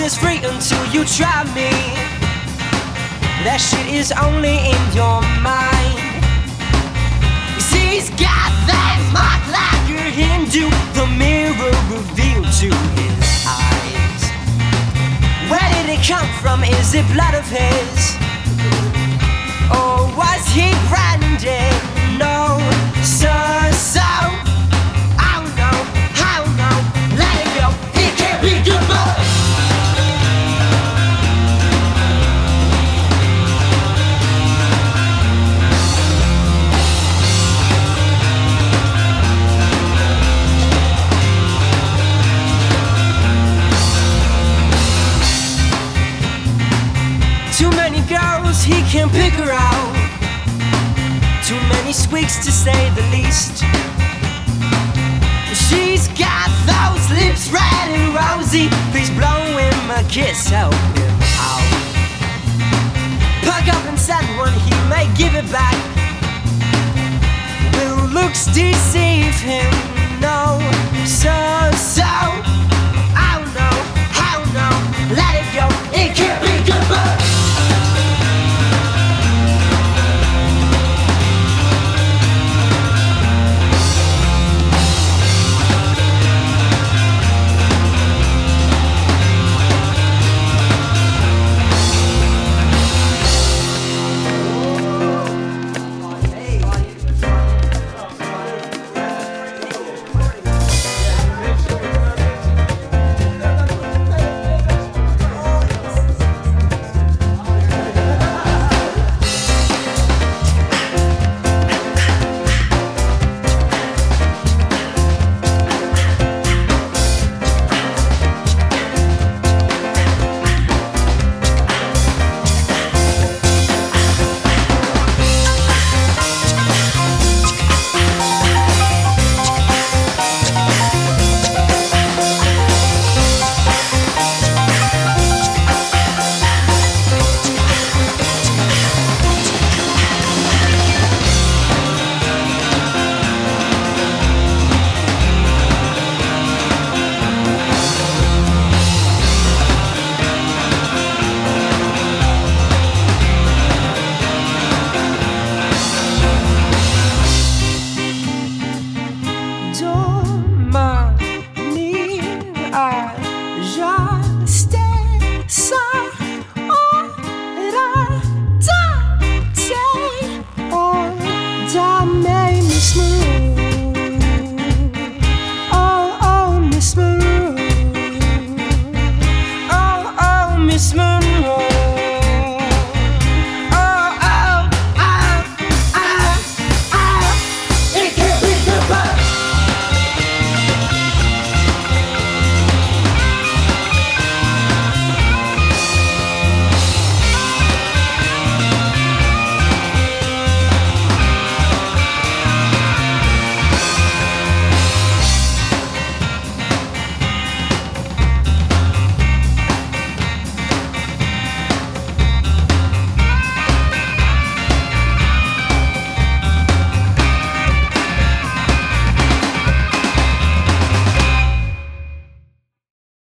is free until you try me. That shit is only in your mind. You see, he's got that mark like a Hindu. The mirror revealed to his eyes. Where did it come from? Is it blood of his? He can't pick her out. Too many squeaks to say the least. She's got those lips red and rosy. Please blow him a kiss, help him out. Pack up and send one, he may give it back. Will looks deceive him? No, so, so.